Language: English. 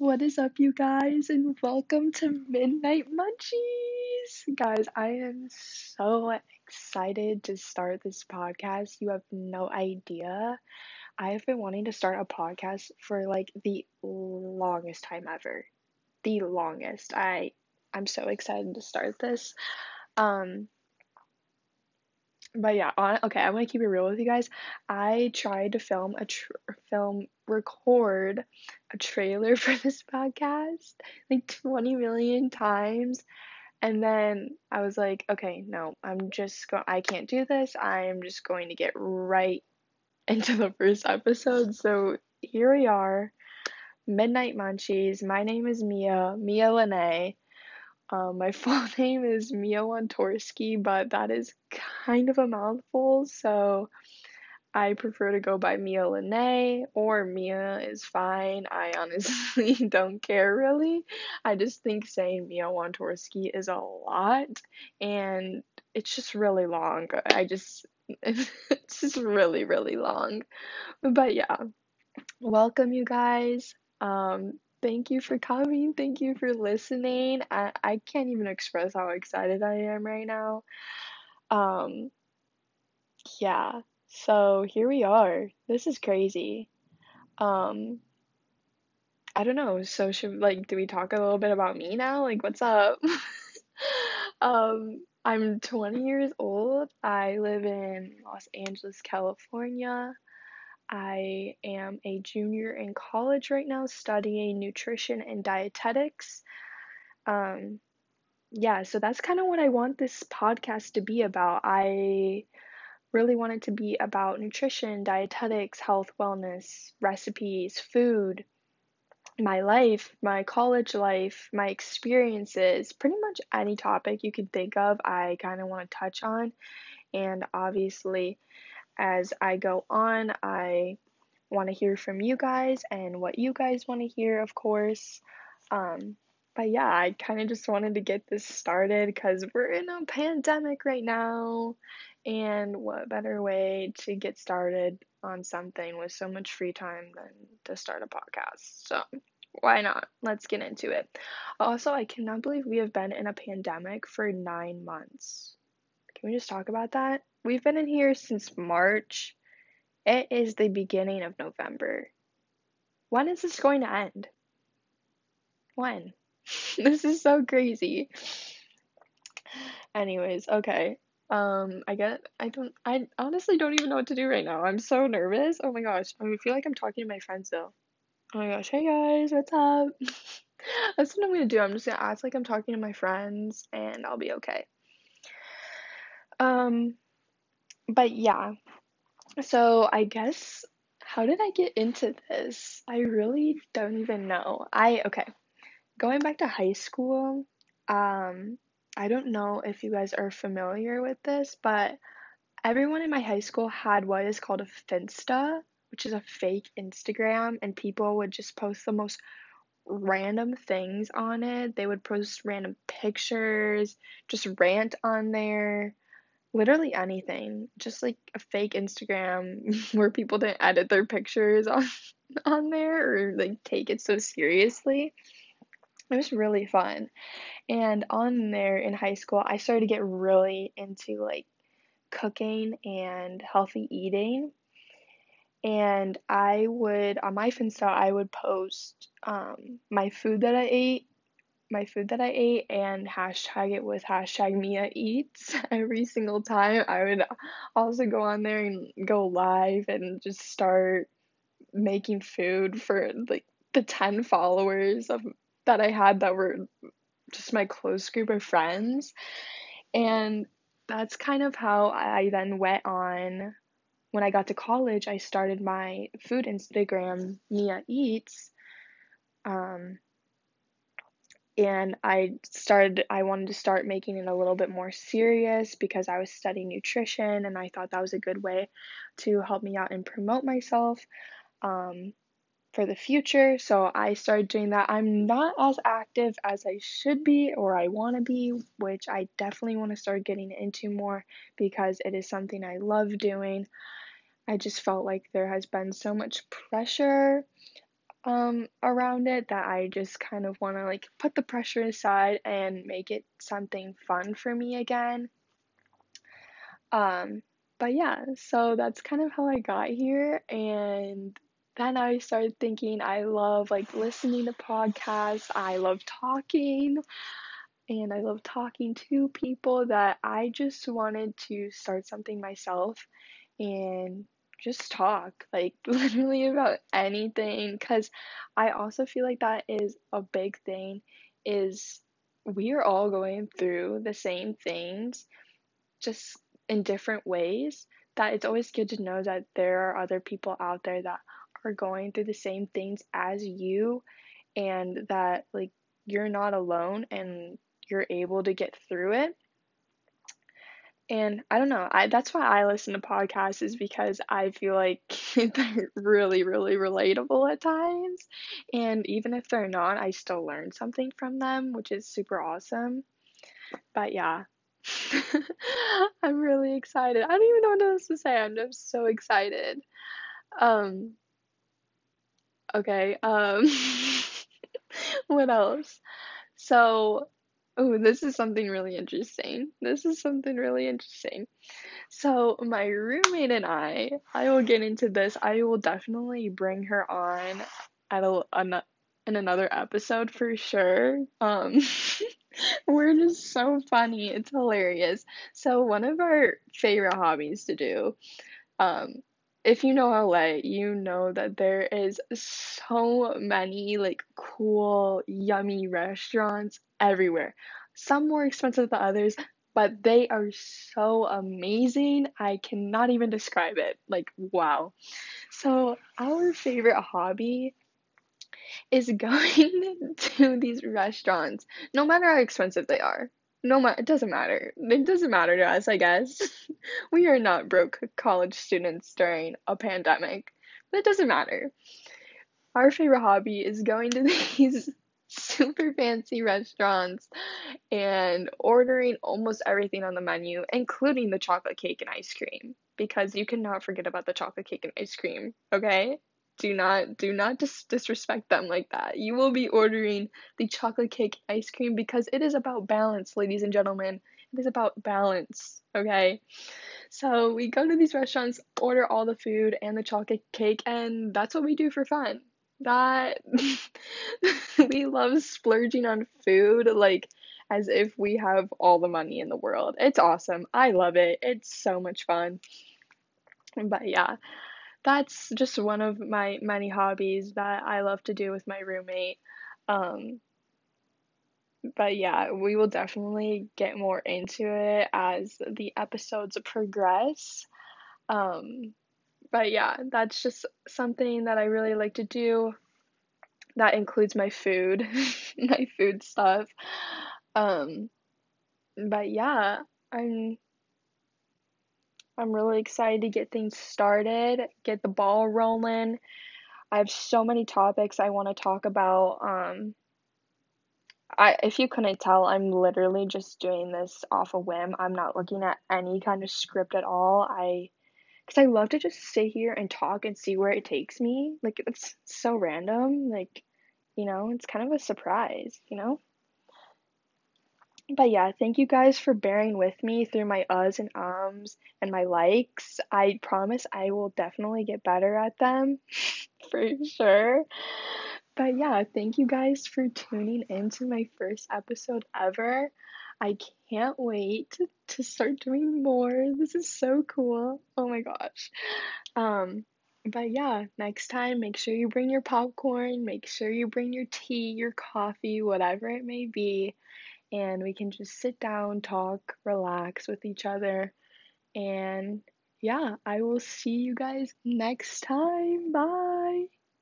What is up, you guys, and welcome to Midnight Munchies! Guys, I am so excited to start this podcast. You have no idea. I have been wanting to start a podcast for like the longest time ever. The longest. I I'm so excited to start this. Um but yeah, on, okay, I'm gonna keep it real with you guys. I tried to film a tr- film record a trailer for this podcast like 20 million times and then I was like, okay, no, I'm just go I can't do this. I'm just going to get right into the first episode. So here we are. Midnight Munchies. My name is Mia, Mia Lene. Um, my full name is Mia Wantorski, but that is kind of a mouthful, so I prefer to go by Mia Lene or Mia is fine. I honestly don't care really. I just think saying Mia Wantorski is a lot and it's just really long. I just it's just really really long. But yeah. Welcome you guys. Um thank you for coming. Thank you for listening. I I can't even express how excited I am right now. Um yeah. So here we are. This is crazy. Um, I don't know. So should like do we talk a little bit about me now? Like what's up? um, I'm 20 years old. I live in Los Angeles, California. I am a junior in college right now studying nutrition and dietetics. Um, yeah, so that's kind of what I want this podcast to be about. I really want it to be about nutrition, dietetics, health, wellness, recipes, food, my life, my college life, my experiences, pretty much any topic you could think of, I kind of want to touch on. And obviously, as I go on, I want to hear from you guys and what you guys want to hear, of course. Um, but yeah, I kind of just wanted to get this started because we're in a pandemic right now. And what better way to get started on something with so much free time than to start a podcast? So, why not? Let's get into it. Also, I cannot believe we have been in a pandemic for nine months. Can we just talk about that? We've been in here since March. It is the beginning of November. When is this going to end? When? this is so crazy. Anyways, okay. Um, I get I don't I honestly don't even know what to do right now. I'm so nervous. Oh my gosh. I feel like I'm talking to my friends though. Oh my gosh, hey guys, what's up? That's what I'm gonna do. I'm just gonna act like I'm talking to my friends and I'll be okay. Um but yeah. So I guess how did I get into this? I really don't even know. I okay. Going back to high school, um I don't know if you guys are familiar with this, but everyone in my high school had what is called a Finsta, which is a fake Instagram, and people would just post the most random things on it. They would post random pictures, just rant on there, literally anything. Just like a fake Instagram where people didn't edit their pictures on on there or like take it so seriously. It was really fun. And on there in high school, I started to get really into like cooking and healthy eating. And I would, on my Finsta, I would post um, my food that I ate, my food that I ate, and hashtag it with hashtag Mia Eats every single time. I would also go on there and go live and just start making food for like the 10 followers of that I had that were just my close group of friends. And that's kind of how I then went on. When I got to college, I started my food Instagram, Mia Eats. Um, and I started, I wanted to start making it a little bit more serious because I was studying nutrition and I thought that was a good way to help me out and promote myself. Um, for the future. So I started doing that. I'm not as active as I should be or I want to be, which I definitely want to start getting into more because it is something I love doing. I just felt like there has been so much pressure um around it that I just kind of want to like put the pressure aside and make it something fun for me again. Um but yeah, so that's kind of how I got here and then I started thinking I love like listening to podcasts. I love talking and I love talking to people that I just wanted to start something myself and just talk like literally about anything cuz I also feel like that is a big thing is we are all going through the same things just in different ways that it's always good to know that there are other people out there that are going through the same things as you and that like you're not alone and you're able to get through it. And I don't know, I that's why I listen to podcasts is because I feel like they're really, really relatable at times. And even if they're not, I still learn something from them, which is super awesome. But yeah. I'm really excited. I don't even know what else to say. I'm just so excited. Um okay, um what else? So Oh, this is something really interesting. This is something really interesting. So, my roommate and I, I will get into this. I will definitely bring her on at a, an, in another episode for sure. Um, we're just so funny. It's hilarious. So, one of our favorite hobbies to do, um, if you know LA, you know that there is so many like cool, yummy restaurants everywhere. Some more expensive than others, but they are so amazing. I cannot even describe it. Like, wow. So, our favorite hobby is going to these restaurants, no matter how expensive they are. No matter, it doesn't matter. It doesn't matter to us, I guess. we are not broke college students during a pandemic, but it doesn't matter. Our favorite hobby is going to these super fancy restaurants and ordering almost everything on the menu, including the chocolate cake and ice cream, because you cannot forget about the chocolate cake and ice cream, okay? do not do not dis- disrespect them like that. You will be ordering the chocolate cake ice cream because it is about balance, ladies and gentlemen. It is about balance, okay? So we go to these restaurants, order all the food and the chocolate cake, and that's what we do for fun. That we love splurging on food like as if we have all the money in the world. It's awesome. I love it. It's so much fun. But yeah, that's just one of my many hobbies that I love to do with my roommate. Um, but yeah, we will definitely get more into it as the episodes progress. Um, but yeah, that's just something that I really like to do. That includes my food, my food stuff. Um, but yeah, I'm I'm really excited to get things started, get the ball rolling. I have so many topics I want to talk about. Um, I if you couldn't tell, I'm literally just doing this off a whim. I'm not looking at any kind of script at all. I because I love to just sit here and talk and see where it takes me. Like it's so random. Like, you know, it's kind of a surprise, you know? But yeah, thank you guys for bearing with me through my uhs and ums and my likes. I promise I will definitely get better at them for sure. But yeah, thank you guys for tuning into my first episode ever. I can't wait to start doing more. This is so cool. Oh my gosh. Um but yeah, next time make sure you bring your popcorn, make sure you bring your tea, your coffee, whatever it may be and we can just sit down, talk, relax with each other. And yeah, I will see you guys next time. Bye.